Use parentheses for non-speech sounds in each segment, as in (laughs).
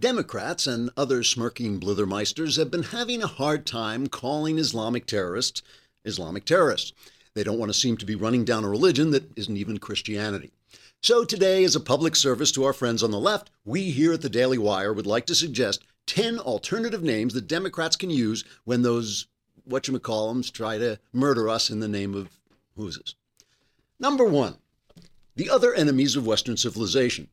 Democrats and other smirking blithermeisters have been having a hard time calling Islamic terrorists Islamic terrorists. They don't want to seem to be running down a religion that isn't even Christianity. So today, as a public service to our friends on the left, we here at the Daily Wire would like to suggest 10 alternative names that Democrats can use when those whatchamacallums try to murder us in the name of who's this? Number one, the other enemies of Western civilization.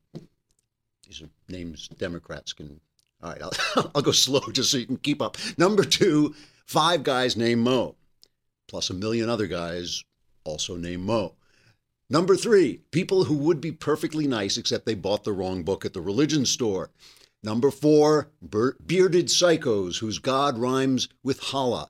Names Democrats can. All right, I'll, (laughs) I'll go slow just so you can keep up. Number two, five guys named Mo, plus a million other guys also named Mo. Number three, people who would be perfectly nice except they bought the wrong book at the religion store. Number four, bearded psychos whose God rhymes with Allah.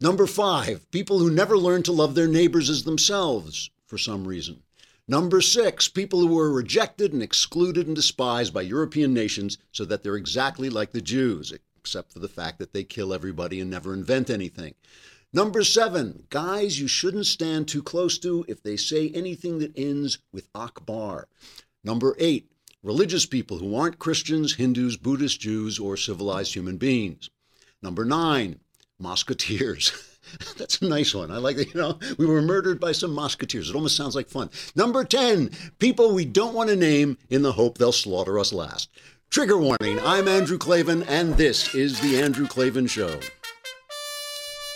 Number five, people who never learn to love their neighbors as themselves for some reason. Number six, people who were rejected and excluded and despised by European nations so that they're exactly like the Jews, except for the fact that they kill everybody and never invent anything. Number seven, guys you shouldn't stand too close to if they say anything that ends with Akbar. Number eight, religious people who aren't Christians, Hindus, Buddhists, Jews, or civilized human beings. Number nine, Musketeers. (laughs) (laughs) That's a nice one. I like that. You know, we were murdered by some musketeers. It almost sounds like fun. Number 10, people we don't want to name in the hope they'll slaughter us last. Trigger warning I'm Andrew Klavan, and this is The Andrew Klavan Show.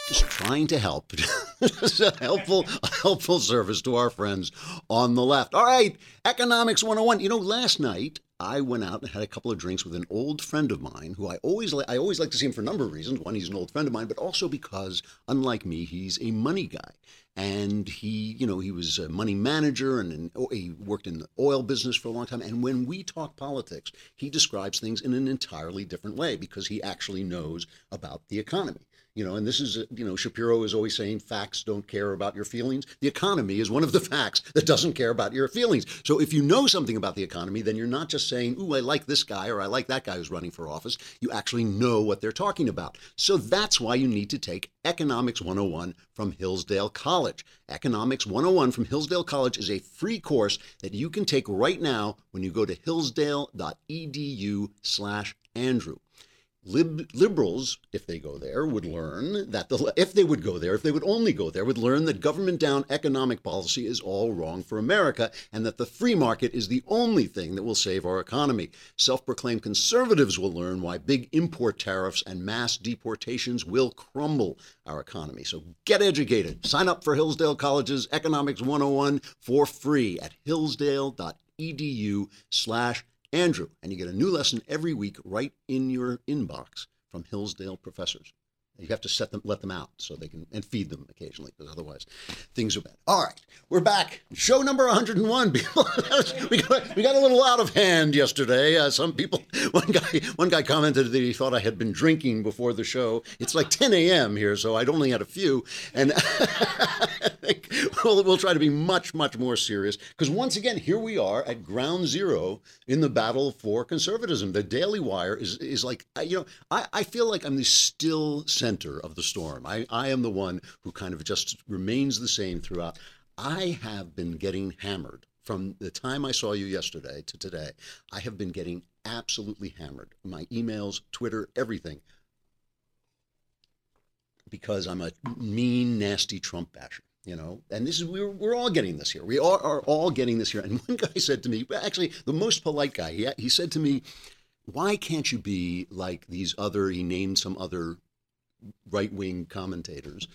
Just trying to help. Just (laughs) a helpful, a helpful service to our friends on the left. All right, Economics 101. You know, last night I went out and had a couple of drinks with an old friend of mine who I always I always like to see him for a number of reasons. One, he's an old friend of mine, but also because, unlike me, he's a money guy. And he, you know, he was a money manager and an, oh, he worked in the oil business for a long time. And when we talk politics, he describes things in an entirely different way because he actually knows about the economy. You know, and this is, you know, Shapiro is always saying facts don't care about your feelings. The economy is one of the (laughs) facts that doesn't care about your feelings. So if you know something about the economy, then you're not just saying, ooh, I like this guy or I like that guy who's running for office. You actually know what they're talking about. So that's why you need to take Economics 101 from Hillsdale College. Economics 101 from Hillsdale College is a free course that you can take right now when you go to hillsdale.edu slash Andrew. Lib- liberals, if they go there, would learn that the if they would go there, if they would only go there, would learn that government down economic policy is all wrong for America, and that the free market is the only thing that will save our economy. Self-proclaimed conservatives will learn why big import tariffs and mass deportations will crumble our economy. So get educated. Sign up for Hillsdale College's Economics 101 for free at hillsdale.edu/slash Andrew, and you get a new lesson every week right in your inbox from Hillsdale professors. You have to set them, let them out so they can, and feed them occasionally, because otherwise things are bad. All right, we're back. Show number 101. (laughs) People, we got, we got a little out of hand yesterday. Uh, some people, (laughs) one guy, one guy commented that he thought I had been drinking before the show. It's like 10 a.m. here, so I'd only had a few, and (laughs) I think we'll, we'll try to be much, much more serious. Because once again, here we are at ground zero in the battle for conservatism. The Daily Wire is is like, you know, I, I feel like I'm still center of the storm. I, I am the one who kind of just remains the same throughout. I have been getting hammered from the time I saw you yesterday to today. I have been getting absolutely hammered. My emails, Twitter, everything. Because I'm a mean, nasty Trump basher you know and this is we're, we're all getting this here we are, are all getting this here and (laughs) one guy said to me actually the most polite guy he, he said to me why can't you be like these other he named some other right wing commentators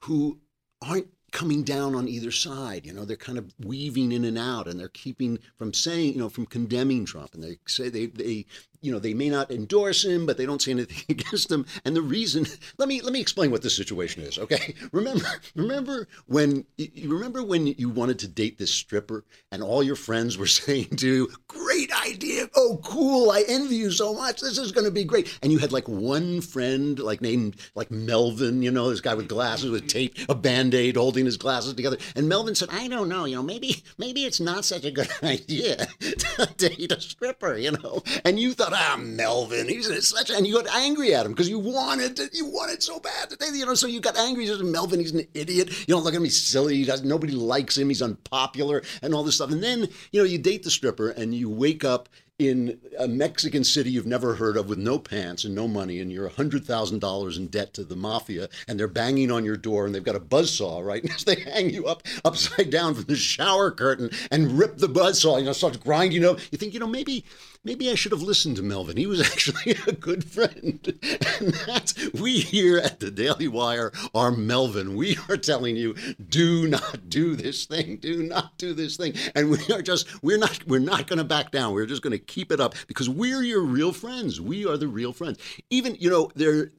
who aren't coming down on either side. You know, they're kind of weaving in and out, and they're keeping from saying, you know, from condemning Trump. And they say they, they, you know, they may not endorse him, but they don't say anything (laughs) against him. And the reason, let me let me explain what this situation is. Okay, (laughs) remember, remember when you remember when you wanted to date this stripper, and all your friends were (laughs) saying to you, "Great idea! Oh, cool! I envy you so much. This is going to be great." And you had like one friend, like named like Melvin, you know, this guy with glasses with tape, a band aid, holding his glasses together. And Melvin said, "I don't know, you know, maybe maybe it's not such a good idea to date a stripper, you know." And you thought ah, Melvin, he's such, and you got angry at him because you wanted, to, you wanted so bad that you know, so you got angry. You said, Melvin, he's an idiot. You don't look at me silly. He doesn't, nobody likes him. He's unpopular and all this stuff. And then, you know, you date the stripper and you wake up in a Mexican city you've never heard of with no pants and no money, and you're $100,000 in debt to the mafia, and they're banging on your door and they've got a buzz saw, right? And (laughs) as they hang you up upside down from the shower curtain and rip the buzz saw, you know, starts grinding up. You think, you know, maybe maybe I should have listened to Melvin. He was (laughs) actually a good friend. And that's, we here at the Daily Wire are Melvin. We are telling you, do not do this thing. Do not do this thing. And we are just, we're not, we're not going to back down. We're just going to keep it up because we're your real friends. We are the real friends. Even, you know, there,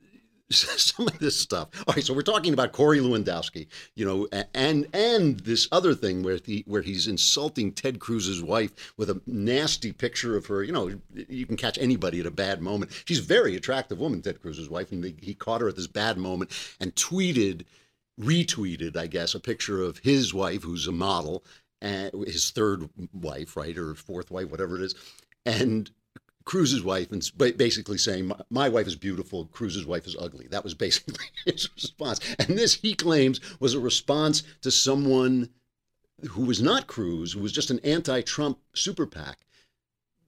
(laughs) some of this stuff. All right, so we're talking about Corey Lewandowski, you know, and and this other thing where he where he's insulting Ted Cruz's wife with a nasty picture of her. You know, you can catch anybody at a bad moment. She's a very attractive woman, Ted Cruz's wife, and he caught her at this bad moment and tweeted, retweeted, I guess, a picture of his wife, who's a model, and his third wife, right, or fourth wife, whatever it is, and Cruz's wife and basically saying, My wife is beautiful, Cruz's wife is ugly. That was basically (laughs) his response. And this, he claims, was a response to someone who was not Cruz, who was just an anti Trump super PAC,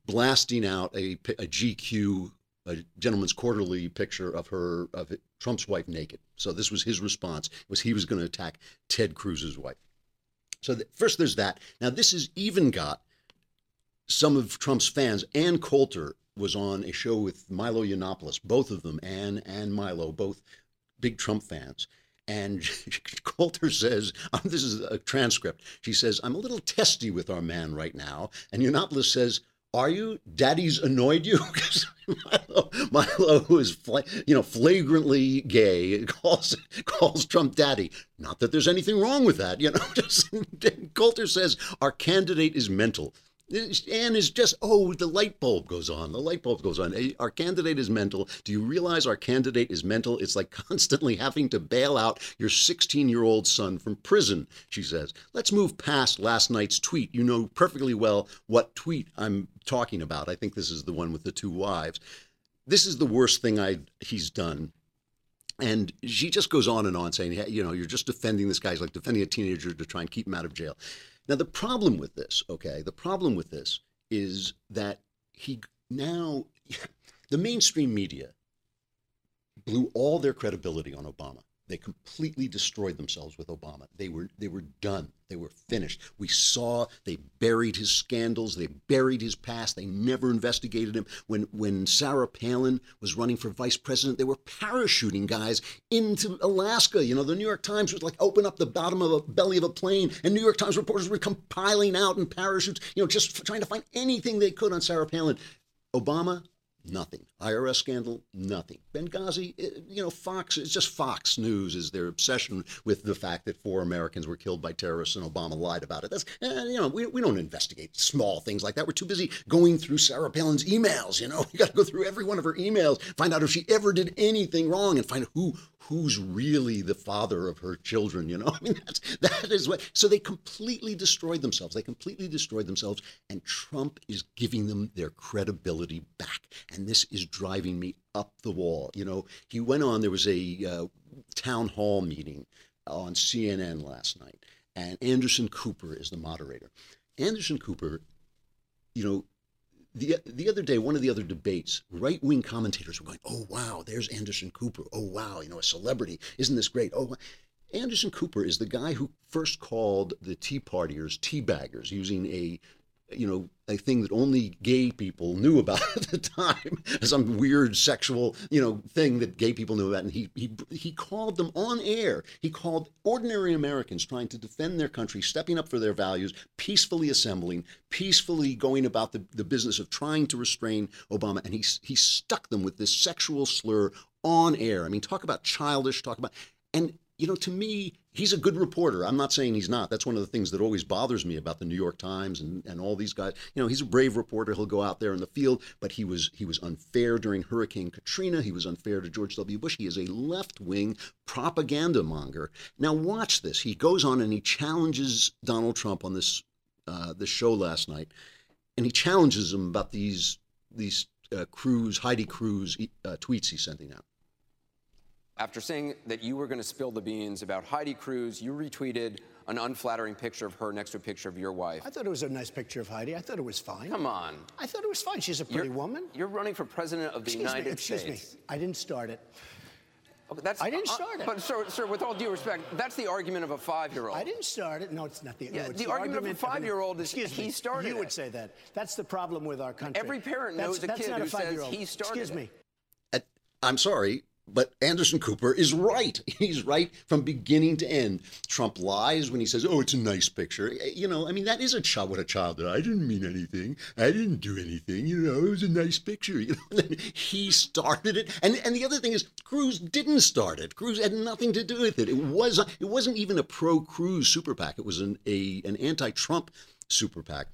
blasting out a, a GQ, a gentleman's quarterly picture of her, of Trump's wife naked. So this was his response, was he was going to attack Ted Cruz's wife. So first there's that. Now this has even got some of Trump's fans. Ann Coulter was on a show with Milo Yiannopoulos, both of them, Ann and Milo, both big Trump fans. And (laughs) Coulter says, um, this is a transcript. She says, I'm a little testy with our man right now. And Yiannopoulos says, are you? Daddy's annoyed you? (laughs) Because Milo, Milo, who is you know flagrantly gay, calls (laughs) calls Trump daddy. Not that there's anything wrong with that, you know. Coulter says our candidate is mental. Ann is just, oh, the light bulb goes on. The light bulb goes on. Our candidate is mental. Do you realize our candidate is mental? It's like (laughs) constantly having to bail out your 16 year old son from prison, she says. Let's move past last night's tweet. You know perfectly well what tweet I'm talking about. I think this is the one with the two wives. This is the worst thing I he's done. And she just goes on and on saying, you know, you're just defending this guy. He's like defending a teenager to try and keep him out of jail. Now, the problem with this, okay, the problem with this is that he now, (laughs) the mainstream media blew all their credibility on Obama. They completely destroyed themselves with Obama. They were they were done. They were finished. We saw they buried his scandals. They buried his past. They never investigated him. When when Sarah Palin was running for vice president, they were parachuting guys into Alaska. You know, the New York Times was like open up the bottom of a belly of a plane, and New York Times reporters were compiling out in parachutes. You know, just trying to find anything they could on Sarah Palin. Obama Nothing. IRS scandal, nothing. Benghazi, eh, you know, Fox, it's just Fox News is their obsession with the fact that four Americans were killed by terrorists and Obama lied about it. That's, eh, you know, we, we don't investigate small things like that. We're too busy going through Sarah Palin's emails, you know. We got to go through every one of her emails, find out if she ever did anything wrong and find who who's really the father of her children you know? (laughs) I mean that's that is what so they completely destroyed themselves. They completely destroyed themselves and trump is giving them their credibility back. And this is driving me up the wall you know? He went on there was a uh, town hall meeting on cnn last night and anderson cooper is the moderator. Anderson cooper you know the the other day, one of the other debates, right wing commentators were going, "Oh wow, there's Anderson Cooper. Oh wow, you know, a celebrity. Isn't this great? Oh." Anderson Cooper is the guy who first called the Tea Partiers teabaggers using a you know, a thing that only gay people knew about (laughs) at the time, some weird sexual, you know, thing that gay people knew about. And he, he, he called them on air. He called ordinary Americans trying to defend their country, stepping up for their values, peacefully assembling, peacefully going about the, the business of trying to restrain Obama. And he, he stuck them with this sexual slur on air. I mean, talk about childish, talk about, and you know, to me, he's a good reporter. I'm not saying he's not. That's one of the things that always bothers me about the New York Times and, and all these guys. You know, he's a brave reporter. He'll go out there in the field, but he was he was unfair during Hurricane Katrina. He was unfair to George W. Bush. He is a left-wing propaganda monger. Now watch this. He goes on and he challenges Donald Trump on this uh, this show last night, and he challenges him about these these uh, Cruz Heidi Cruz uh, tweets he's sending out. After saying that you were going to spill the beans about Heidi Cruz, you retweeted an unflattering picture of her next to a picture of your wife? I thought it was a nice picture of Heidi. I thought it was fine. Come on. I thought it was fine. She's a pretty you're, woman. You're running for president of the excuse United me, excuse States. me. I didn't start it. Okay, that's, I didn't uh, start it. But, sir, sir, with all due respect, that's the argument of a five-year-old. I didn't start it. No, it's not the. Yeah, no, it's the argument of a five-year-old is excuse he me, started You it. would say that. That's the problem with our country. Every parent That's- knows a kid not who says five-year-old. he started Excuse it. me. Uh, I'm sorry, but Anderson Cooper is right. (laughs) He's right from beginning to end. Trump lies when he says, "Oh, it's a nice picture." Eh, you know, I mean, that is a child. What a child. I didn't mean anything. I didn't do anything. You know, it was a nice picture. (laughs) You know, he started it, and and the other thing is, Cruz didn't start it. Cruz had nothing to do with it. It was it wasn't even a pro Cruz super PAC. It was an a an anti Trump super PAC.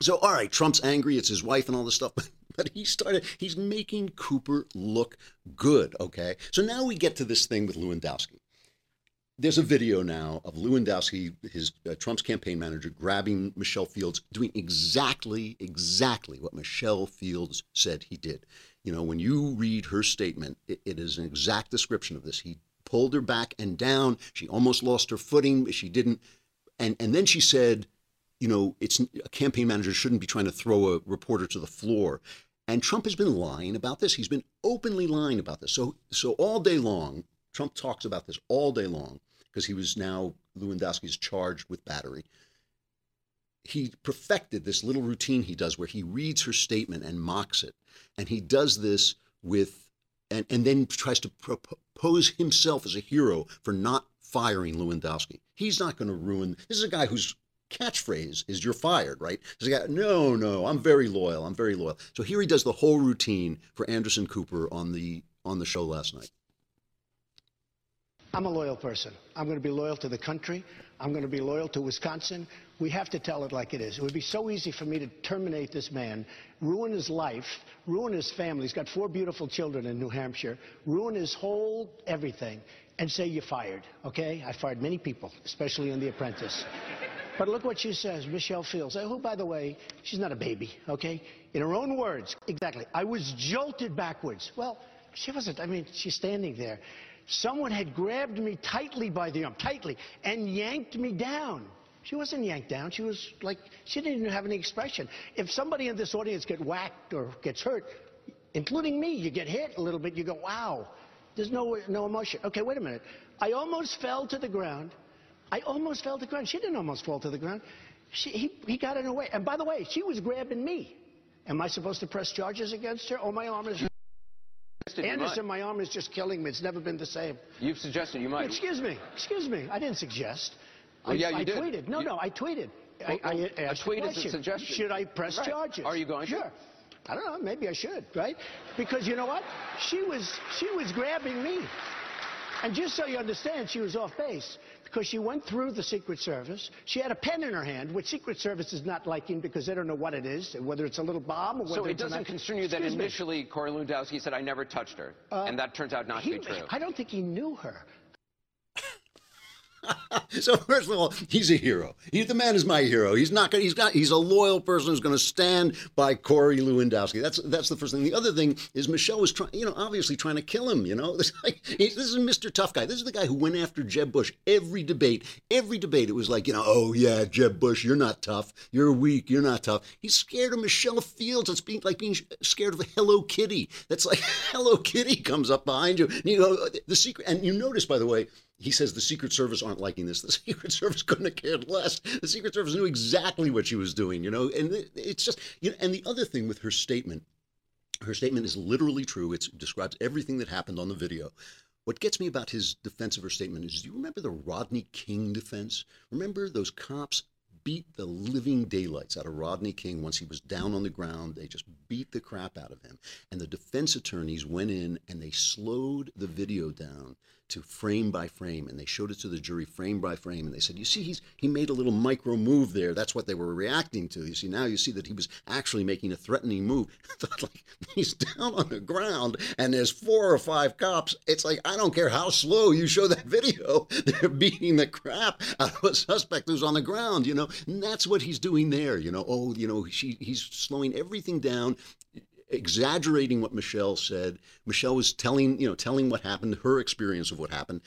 So, all right, Trump's angry. It's his wife and all this stuff. (laughs) But, but he started, he's making Cooper look good, okay? So now we get to this thing with Lewandowski. There's a video now of Lewandowski, his uh, Trump's campaign manager, grabbing Michelle Fields, doing exactly, exactly what Michelle Fields said he did. You know, when you read her statement, it, it is an exact description of this. He pulled her back and down. She almost lost her footing, she didn't. And and then she said, you know, it's a campaign manager shouldn't be trying to throw a reporter to the floor. And Trump has been lying about this. He's been openly lying about this. So so all day long, Trump talks about this all day long because he was now Lewandowski's charged with battery. He perfected this little routine he does where he reads her statement and mocks it. And he does this with and, and then tries to propose himself as a hero for not firing Lewandowski. He's not going to ruin. This is a guy whose catchphrase is "You're fired," right? Is a guy. No, no, I'm very loyal. I'm very loyal. So here he does the whole routine for Anderson Cooper on the on the show last night. I'm a loyal person. I'm going to be loyal to the country. I'm going to be loyal to Wisconsin. We have to tell it like it is. It would be so easy for me to terminate this man, ruin his life, ruin his family. He's got four beautiful children in New Hampshire, ruin his whole everything, and say you're fired. Okay? I fired many people, especially in The Apprentice. But look what she says, Michelle Fields, who, by the way, she's not a baby, okay? In her own words, exactly. I was jolted backwards. Well, she wasn't. I mean, she's standing there. Someone had grabbed me tightly by the arm, tightly, and yanked me down. She wasn't yanked down. She was like, she didn't even have any expression. If somebody in this audience gets whacked or gets hurt, including me, you get hit a little bit, you go, wow. There's no, no emotion. Okay, wait a minute. I almost fell to the ground. I almost fell to the ground. She didn't almost fall to the ground. She, he, he got in her way. And by the way, she was grabbing me. Am I supposed to press charges against her? Oh, my arm is. Anderson, my arm is just killing me. It's never been the same. You've suggested you might. Excuse me. Excuse me. I didn't suggest. Well, I, yeah, you I did. tweeted. No, You- no, I tweeted. Well, I, I well, a tweet is a suggestion. Should I press Right. charges? Are you going to? Sure. I don't know. Maybe I should, right? Because you know what? She was she was grabbing me. And just so you understand, she was off base because she went through the Secret Service. She had a pen in her hand, which Secret Service is not liking because they don't know what it is, whether it's a little bomb or whether So it doesn't concern you that Excuse me. initially Corey Lewandowski said, I never touched her. Uh, and that turns out not He- to be true. I don't think he knew her. (laughs) So first of all, he's a hero. He, the man is my hero. He's not. gonna- He's not. He's a loyal person who's going to stand by Corey Lewandowski. That's that's the first thing. The other thing is Michelle was trying. You know, obviously trying to kill him. You know, this, (laughs) like, this is Mr. Tough Guy. This is the guy who went after Jeb Bush every debate. Every debate, it was like, you know, oh yeah, Jeb Bush, you're not tough. You're weak. You're not tough. He's scared of Michelle Fields. It's being like being scared of Hello Kitty. That's like (laughs) Hello Kitty comes up behind you. You know the secret. And you notice, by the way. He says the Secret Service aren't liking this. The (laughs) Secret Service couldn't have cared less. The Secret Service knew exactly what she was doing, you know. And it- it's just, you know. And the other thing with her statement, her statement is literally true. It describes everything that happened on the video. What gets me about his defense of her statement is, do you remember the Rodney King defense? Remember those cops beat the living daylights out of Rodney King once he was down on the ground. They just beat the crap out of him. And the defense attorneys went in and they slowed the video down to frame by frame and they showed it to the jury frame by frame and they said you see he's he made a little micro move there. That's what they were reacting to. You see now you see that he was actually making a threatening move. (laughs) Like he's down on the ground and there's four or five cops. It's like i don't care how slow you show that video (laughs) they're beating the crap out of a suspect who's on the ground you know? And that's what he's doing there you know? Oh you know she, he's slowing everything down exaggerating what Michelle said. Michelle was telling, you know, telling what happened, her experience of what happened.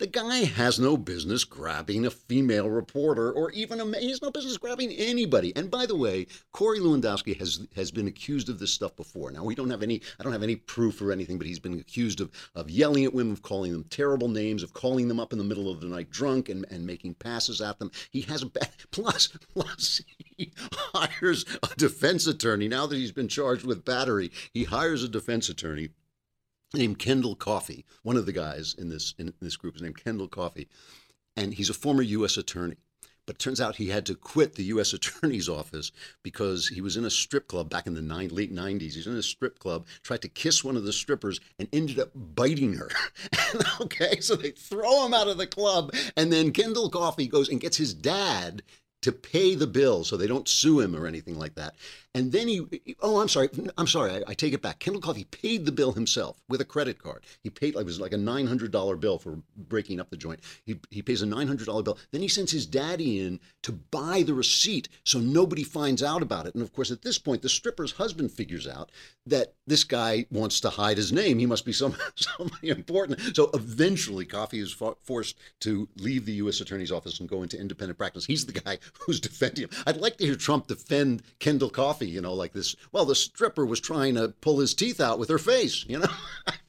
The guy has no business grabbing a female reporter or even a he has no business grabbing anybody. And by the way, Corey Lewandowski has has been accused of this stuff before. Now we don't have any I don't have any proof or anything, but he's been accused of of yelling at women, of calling them terrible names, of calling them up in the middle of the night drunk and, and making passes at them. He has a bad (laughs) plus plus he hires a defense attorney now that he's been charged with battery. He hires a defense attorney named Kendall Coffey. One of the guys in this in this group is named Kendall Coffey, and he's a former U.S. attorney. But it turns out he had to quit the U.S. (laughs) Attorney's Office because he was in a strip club back in the nine, late 90s. He's in a strip club, tried to kiss one of the strippers, and ended up biting her. (laughs) okay, so they throw him out of the club, and then Kendall Coffey goes and gets his dad to pay the bill so they don't sue him or anything like that. And then he, oh, I'm sorry, I'm sorry, I, I take it back. Kendall Coffey paid the bill himself with a credit card. He paid, like it was like a $900 bill for breaking up the joint. He, he pays a $900 bill. Then he sends his daddy in to buy the receipt so nobody finds out about it. And of course, at this point, the stripper's husband figures out that this guy wants to hide his name. He must be some, (laughs) somebody important. So eventually, Coffey is forced to leave the U.S. Attorney's Office and go into independent practice. He's the guy (laughs) who's defending him. I'd like to hear Trump defend Kendall Coffey you know, like this. Well, the stripper was trying to pull his teeth out with her face, you know.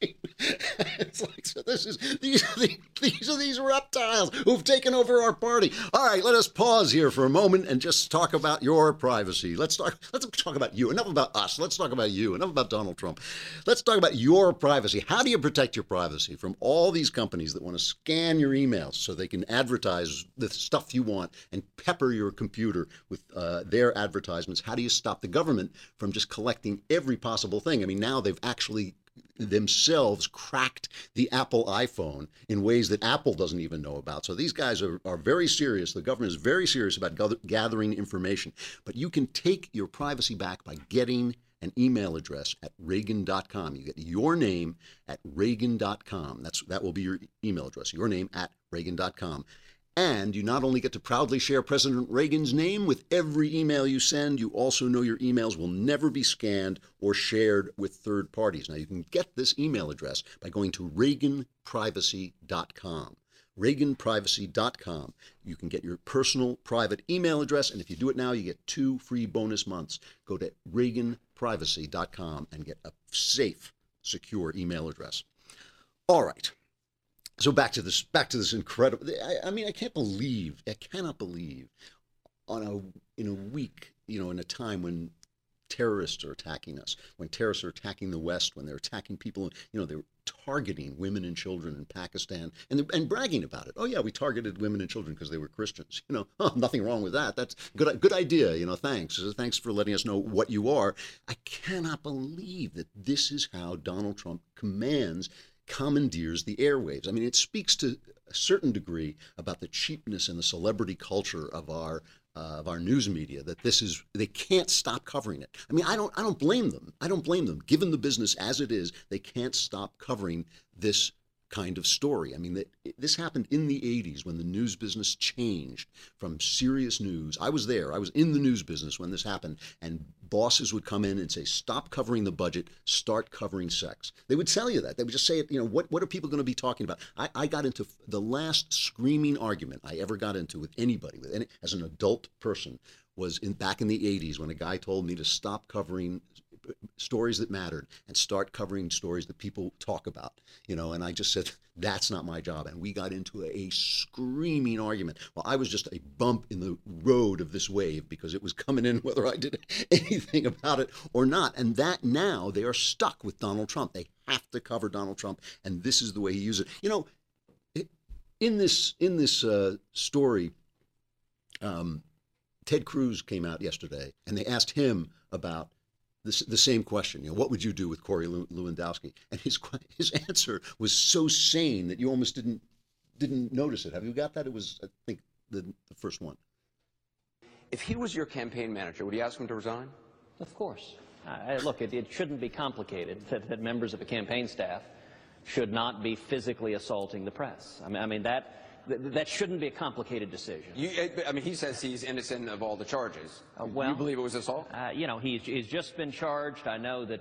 (laughs) it's like so. This is these are the, these are these reptiles who've taken over our party. All right, let us pause here for a moment and just talk about your privacy. Let's talk. Let's talk about you. Enough about us. Let's talk about you. Enough about Donald Trump. Let's talk about your privacy. How do you protect your privacy from all these companies that want to scan your emails so they can advertise the stuff you want and pepper your computer with uh, their advertisements? How do you stop the government from just collecting every possible thing? I mean, now they've actually themselves cracked the Apple iPhone in ways that Apple doesn't even know about. So these guys are, are very serious. The government is very serious about gathering information. But you can take your privacy back by getting an email address at Reagan.com. You get your name at Reagan.com. That's that will be your email address. Your name at Reagan.com. And you not only get to proudly share President Reagan's name with every email you send, you also know your emails will never be scanned or shared with third parties. Now, you can get this email address by going to ReaganPrivacy.com. ReaganPrivacy.com. You can get your personal private email address, and if you do it now, you get two free bonus months. Go to ReaganPrivacy.com and get a safe, secure email address. All right so back to this back to this incredible I, I, mean i can't believe i cannot believe on a in a week you know in a time when terrorists are attacking us when terrorists are attacking the west when they're attacking people you know they're targeting women and children in pakistan and and bragging about it. Oh yeah we targeted women and children because they were christians you know. (laughs) Oh, nothing wrong with that. That's good good idea you know thanks. Thanks for letting us know what you are. I cannot believe that this is how donald trump commands commandeers the airwaves. I mean, it speaks to a certain degree about the cheapness and the celebrity culture of our uh, of our news media that this is they can't stop covering it. I mean, I don't I don't blame them. I don't blame them. Given the business as it is, they can't stop covering this kind of story. I mean, that this happened in the 80s when the news business changed from serious news. I was there. I was in the news business when this happened, and bosses would come in and say, "Stop covering the budget. Start covering sex." They would tell you that. They would just say. You know, what what are people going to be talking about? I, I got into the last screaming argument I ever got into with anybody, with any as an adult person, was in back in the 80s when a guy told me to stop covering stories that mattered and start covering stories that people talk about you know and i just said that's not my job. And we got into a screaming argument. Well i was just a bump in the road of this wave because it was coming in (laughs) whether i did anything about it or not. And that now they are stuck with donald trump. They have to cover donald trump and this is the way he uses it. You know in this in this uh, story um, ted cruz came out yesterday and they asked him about the, the same question. You know, what would you do with Corey Lewandowski? And his (laughs) his answer was so sane that you almost didn't didn't notice it. Have you got that? It was, I think, the, the first one. If he was your campaign manager, would you ask him to resign? Of course. Uh, look, it, it, shouldn't be complicated that, that members of a campaign staff should not be physically assaulting the press. I mean, I mean that that shouldn't be a complicated decision. You, I mean, he says he's innocent of all the charges. Uh, well, you believe it was assault? Uh, you know, he's, he's just been charged. I know that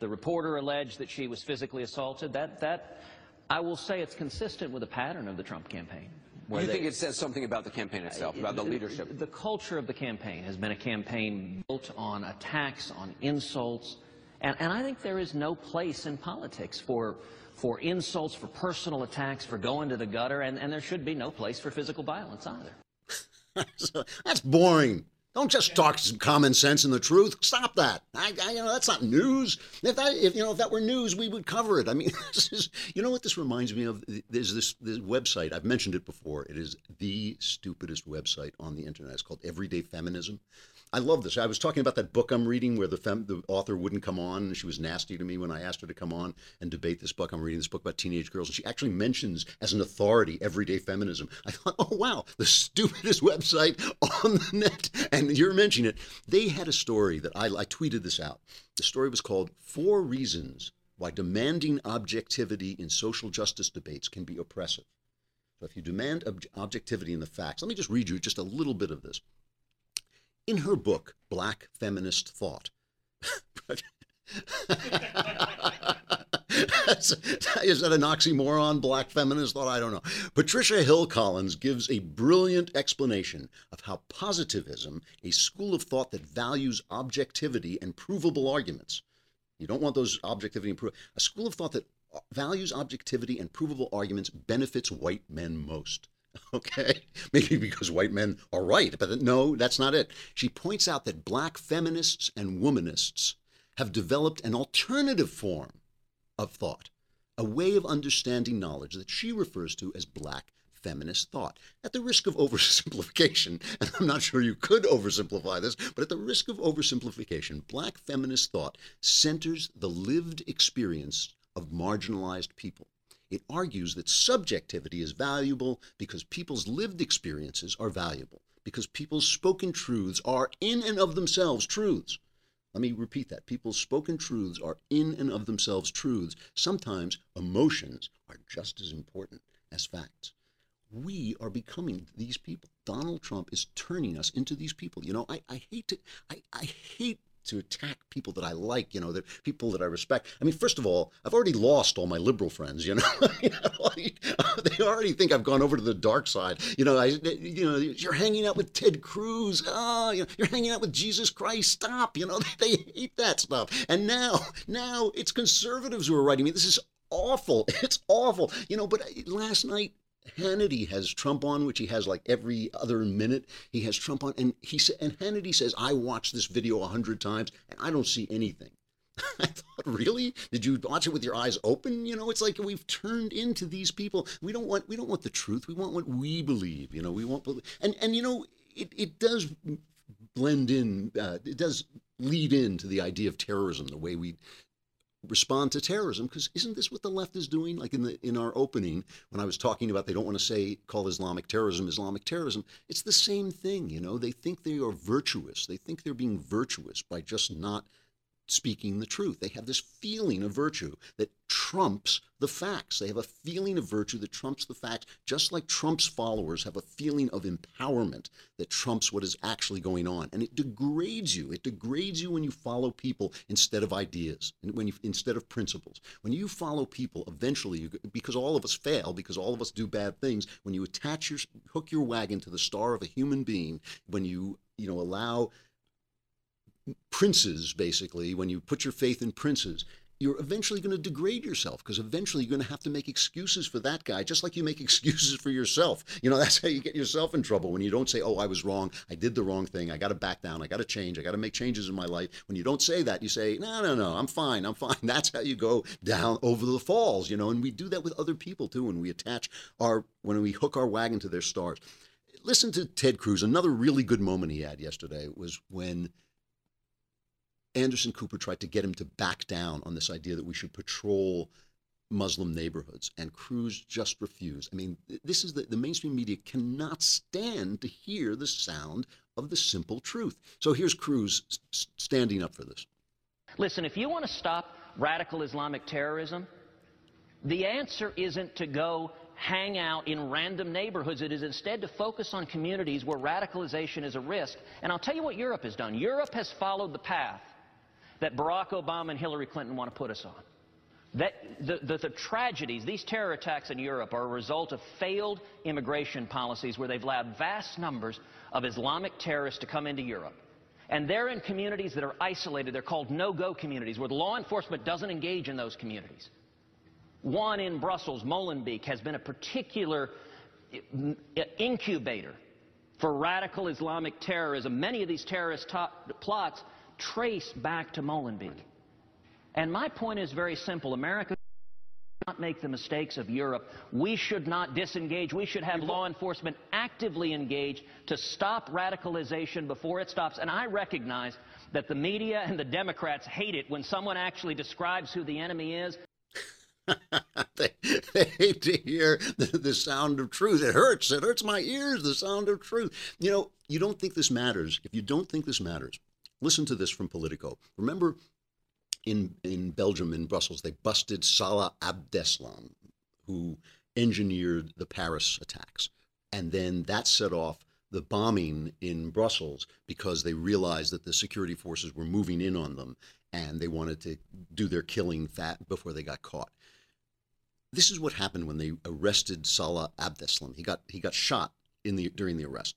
the reporter alleged that she was physically assaulted. That that I will say it's consistent with the pattern of the Trump campaign. You think it says something about the campaign itself, about the leadership? The culture of the campaign has been a campaign built on attacks, on insults, and, and I think there is no place in politics for for insults, for personal attacks, for going to the gutter, and, and there should be no place for physical violence either. (laughs) That's boring. Don't just talk some common sense and the truth. Stop that. I, I, you know, that's not news. If that, if you know, if that were news, we would cover it. I mean, (laughs) this is, you know, what this reminds me of. There's this, this website. I've mentioned it before. It is the stupidest website on the internet. It's called Everyday Feminism. I love this. I was talking about that book I'm reading where the fem, the author wouldn't come on and she was nasty to me when I asked her to come on and debate this book. I'm reading this book about teenage girls and she actually mentions as an authority everyday feminism. I thought, (laughs) oh wow, the stupidest website on the net. And you're mentioning it. They had a story that I, I tweeted this out. The story was called Four Reasons Why Demanding Objectivity in Social Justice Debates Can Be Oppressive. So if you demand ob- objectivity in the facts, let me just read you just a little bit of this in her book, Black Feminist Thought. (laughs) Is that an oxymoron, black feminist thought? I don't know. Patricia Hill Collins gives a brilliant explanation of how positivism, a school of thought that values objectivity and provable arguments, you don't want those objectivity and proof, a school of thought that values objectivity and provable arguments benefits white men most. (laughs) Okay, maybe because white men are right, but no, that's not it. She points out that black feminists and womanists have developed an alternative form of thought, a way of understanding knowledge that she refers to as black feminist thought. At the risk of oversimplification, (laughs) and I'm not sure you could oversimplify this, but at the risk of oversimplification, black feminist thought centers the lived experience of marginalized people. It argues that subjectivity is valuable because people's lived experiences are valuable, because people's spoken truths are in and of themselves truths. Let me repeat that. People's spoken truths are in and of themselves truths. Sometimes emotions are just as important as facts. We are becoming these people. Donald Trump is turning us into these people. You know, I, I hate to I, I hate to attack people that I like, you know, that people that I respect. I mean, first of all, I've already lost all my liberal friends, you know. (laughs) (laughs) they already think I've gone over to the dark side. You know, I, you know, you're hanging out with Ted Cruz. Oh, you know, you're hanging out with Jesus Christ. Stop. You know, they, (laughs) they hate that stuff. And now, now it's conservatives who are writing me. This is awful. It's awful. You know, but uh, last night Hannity has Trump on, which he has like every other minute. He has Trump on, and he said, and Hannity says, "I watched this video a hundred times, and I don't see anything." (laughs) I thought, really? Did you watch it with your eyes open? You know, it's like we've turned into these people. We don't want we don't want the truth. We want what we believe. You know, we want and and you know, it it does blend in. Uh, it does lead into the idea of terrorism, the way we respond to terrorism because isn't this what the left is doing? Like in the in our opening when i was talking about they don't want to say call islamic terrorism islamic terrorism it's the same thing you know? They think they are virtuous. They think they're being virtuous by just not speaking the truth. They have this feeling of virtue that trumps the facts. They have a feeling of virtue that trumps the facts, just like Trump's followers have a feeling of empowerment that trumps what is actually going on. And it degrades you. It degrades you when you follow people instead of ideas, and when you, instead of principles. When you follow people, eventually, you, because all of us fail, because all of us do bad things, when you attach your hook your wagon to the star of a human being, when you you know allow princes, basically, when you put your faith in princes, you're eventually going to degrade yourself because eventually you're going to have to make excuses for that guy, just like you make excuses for yourself. You know, (laughs) that's how you get yourself in trouble when you don't say, Oh, I was wrong. I did the wrong thing. I got to back down. I got to change. I got to make changes in my life. When you don't say that, you say, No, no, no, I'm fine. I'm fine. (laughs) That's how you go down over the falls, you know, and we do that with other people too. When we attach our, when we hook our wagon to their stars. Listen to Ted Cruz. Another really good moment he had yesterday was when Anderson Cooper tried to get him to back down on this idea that we should patrol Muslim neighborhoods, and Cruz just refused. I mean, this is the, the mainstream media cannot stand to hear the sound of the simple truth. So here's Cruz standing up for this. Listen, if you want to stop radical Islamic terrorism, the answer isn't to go hang out in random neighborhoods. It is instead to focus on communities where radicalization is a risk. And I'll tell you what Europe has done. Europe has followed the path that Barack Obama and Hillary Clinton want to put us on. That the, the, the, tragedies, these terror attacks in Europe are a result of failed immigration policies where they've allowed vast numbers of Islamic terrorists to come into Europe. And they're in communities that are isolated. They're called no-go communities where the law enforcement doesn't engage in those communities. One in Brussels, Molenbeek, has been a particular eh, incubator for radical Islamic terrorism. Many of these terrorist plots trace back to Molenbeek. And my point is very simple. America not make the mistakes of Europe. We should not disengage. We should have law enforcement actively engaged to stop radicalization before it stops. And I recognize that the media and the Democrats hate it when someone actually describes who the enemy is. (laughs) they, they, hate to hear the, the sound of truth. It hurts. It hurts my ears, the sound of truth. You know, you don't think this matters. If you don't think this matters, listen to this from Politico. Remember in, in Belgium, in Brussels, they busted Salah Abdeslam, who engineered the Paris attacks. And then that set off the bombing in Brussels because they realized that the security forces were moving in on them and they wanted to do their killing fat before they got caught. This is what happened when they arrested Salah Abdeslam. He got he got shot in the during the arrest.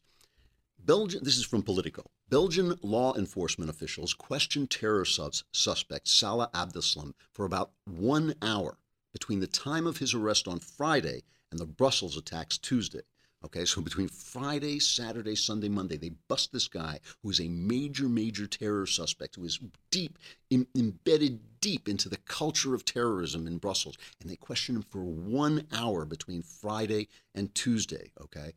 Belgian, this is from Politico. Belgian law enforcement officials questioned terror sus- suspect Salah Abdeslam for about one hour between the time of his arrest on Friday and the Brussels attacks Tuesday. Okay, so between Friday, Saturday, Sunday, Monday, they bust this guy who is a major, major terror suspect who is deep, in, embedded deep into the culture of terrorism in Brussels. And they question him for one hour between Friday and Tuesday. Okay,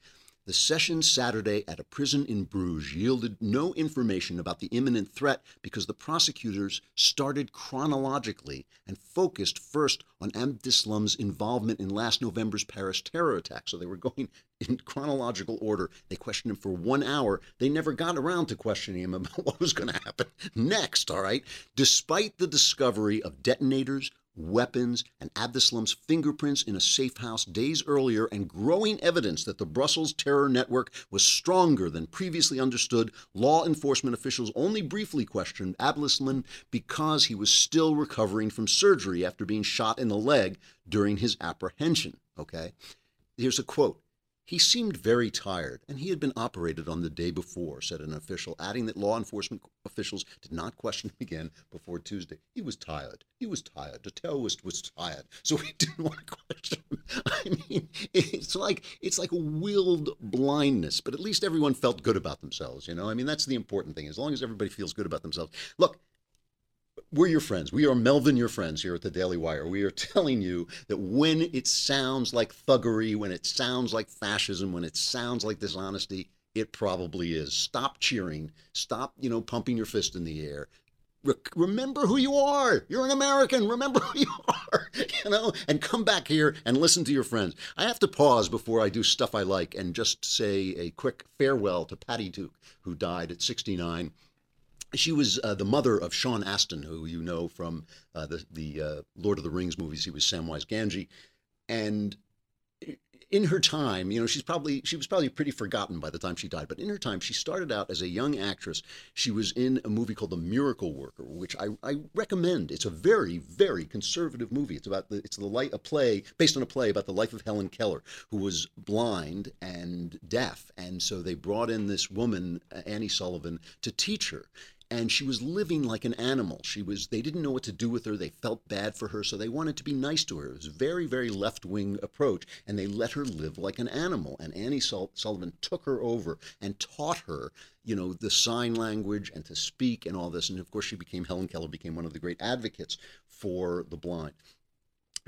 the session Saturday at a prison in Bruges yielded no information about the imminent threat because the prosecutors started chronologically and focused first on Abdeslam's involvement in last November's Paris terror attack. So they were going (laughs) in chronological order. They questioned him for one hour. They never got around to questioning him (laughs) about what was going to happen next, all right? Despite the discovery of detonators, weapons, and Abdeslam's fingerprints in a safe house days earlier, and growing evidence that the Brussels terror network was stronger than previously understood, law enforcement officials only briefly questioned Abdeslam because he was still recovering from surgery after being shot in the leg during his apprehension. Okay? Here's a quote he seemed very tired, and he had been operated on the day before, said an official, adding that law enforcement officials did not question him again before Tuesday. He was tired. He was tired. The terrorist was tired, (laughs) so he didn't want to question him. (laughs) I mean, it's like it's like a willed blindness, but at least everyone felt good about themselves. You know, I mean, that's the important thing. As long as everybody feels good about themselves. Look, we're your friends. We are Melvin, your friends here at the Daily Wire. We are (laughs) telling you that when it sounds like thuggery, when it sounds like fascism, when it sounds like dishonesty, it probably is. Stop cheering. Stop, you know, pumping your fist in the air. Re- remember who you are. You're an American. Remember who (laughs) you are, you know, and come back here and listen to your friends. I have to pause before I do stuff I like and just say a quick farewell to Patty Duke, who died at 69 she was uh, the mother of Sean Astin, who you know from uh, the the uh, Lord of the Rings movies. He was Samwise Gamgee, and in her time, you know, she's probably she was probably pretty forgotten by the time she died. But in her time, she started out as a young actress. She was in a movie called The Miracle Worker, which I, I recommend. It's a very very conservative movie. It's about the it's the light a play based on a play about the life of Helen Keller, who was blind and deaf, and so they brought in this woman Annie Sullivan to teach her and she was living like an animal. She was they didn't know what to do with her. They felt bad for her, so they wanted to be nice to her. It was a very very left-wing approach and they let her live like an animal. And Annie Sullivan took her over and taught her, you know, the sign language and to speak and all this. And of course she became Helen Keller became one of the great advocates for the blind.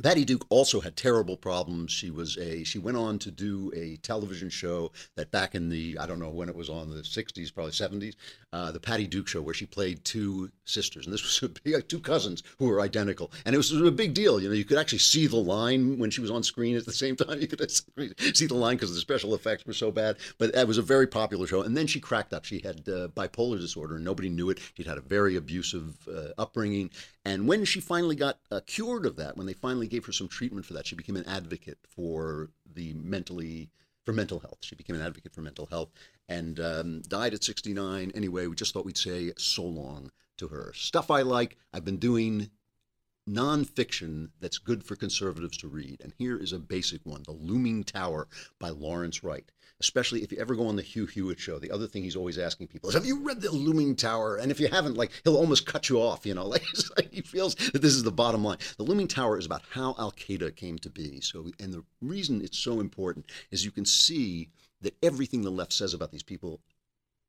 Patty Duke also had terrible problems. She was a she went on to do a television show that back in the I don't know when it was on the 60s, probably 70s, uh, the Patty Duke show where she played two sisters, and this was big, two cousins who were identical, and it was a big deal. You know, you could actually see the line when she was on screen at the same (laughs) time. You could see the line because the special effects were so bad. But that was a very popular show, and then she cracked up. She had uh, bipolar disorder, and nobody knew it. She'd had a very abusive uh, upbringing, and when she finally got uh, cured of that, when they finally gave her some treatment for that, she became an advocate for the mentally for mental health. She became an advocate for mental health and um, died at 69. Anyway, we just thought we'd say so long to her. Stuff I like. I've been doing nonfiction that's good for conservatives to read. And here is a basic one The Looming Tower by Lawrence Wright. Especially if you ever go on the Hugh Hewitt show, the other thing he's always asking people is, Have you read The Looming Tower? And if you haven't, like, he'll almost cut you off, you know, (laughs) like, like he feels that this is the bottom line. The Looming Tower is about how Al Qaeda came to be. So, and the reason it's so important is you can see that everything the left says about these people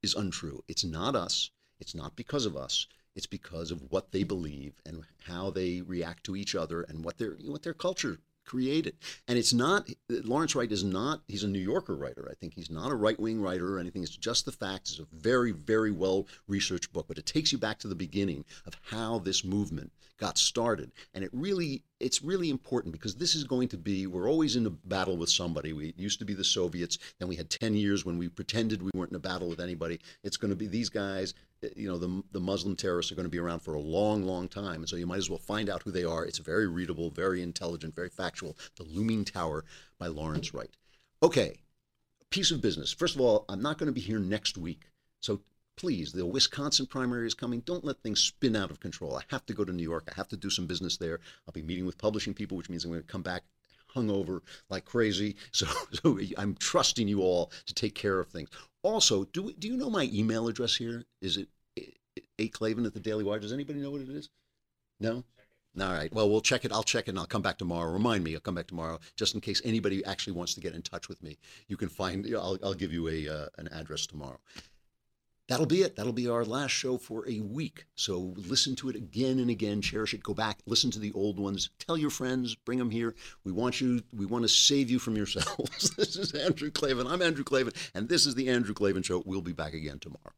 is untrue. It's not us. It's not because of us. It's because of what they believe and how they react to each other and what their what their culture created. And it's not Lawrence Wright is not he's a New Yorker writer. I think he's not a right wing writer or anything. It's just the facts. It's a very very well researched book, but it takes you back to the beginning of how this movement got started. And it really it's really important because this is going to be we're always in a battle with somebody. We used to be the Soviets, then we had 10 years when we pretended we weren't in a battle with anybody. It's going to be these guys eh, you know the the Muslim terrorists are going to be around for a long, long time, and so you might as well find out who they are. It's very readable, very intelligent, very factual. The Looming Tower by Lawrence Wright. Okay, piece of business. First of all, I'm not going to be here next week, so please, the Wisconsin primary is coming. Don't let things spin out of control. I have to go to New York. I have to do some business there. I'll be meeting with publishing people, which means I'm going to come back hungover like crazy. So, (laughs) so I'm trusting you all to take care of things. Also, do do you know my email address here? Is it A Klavan at the Daily Wire? Does anybody know what it is? No. All right. Well, we'll check it. I'll check it and I'll come back tomorrow. Remind me. I'll come back tomorrow just in case anybody actually wants to get in touch with me. You can find. I'll, I'll give you a uh, an address tomorrow. That'll be it. That'll be our last show for a week. So listen to it again and again. Cherish it. Go back. Listen to the old ones. Tell your friends. Bring them here. We want you. We want to save you from yourselves. (laughs) this is Andrew Klavan. I'm Andrew Klavan, and this is the Andrew Klavan Show. We'll be back again tomorrow.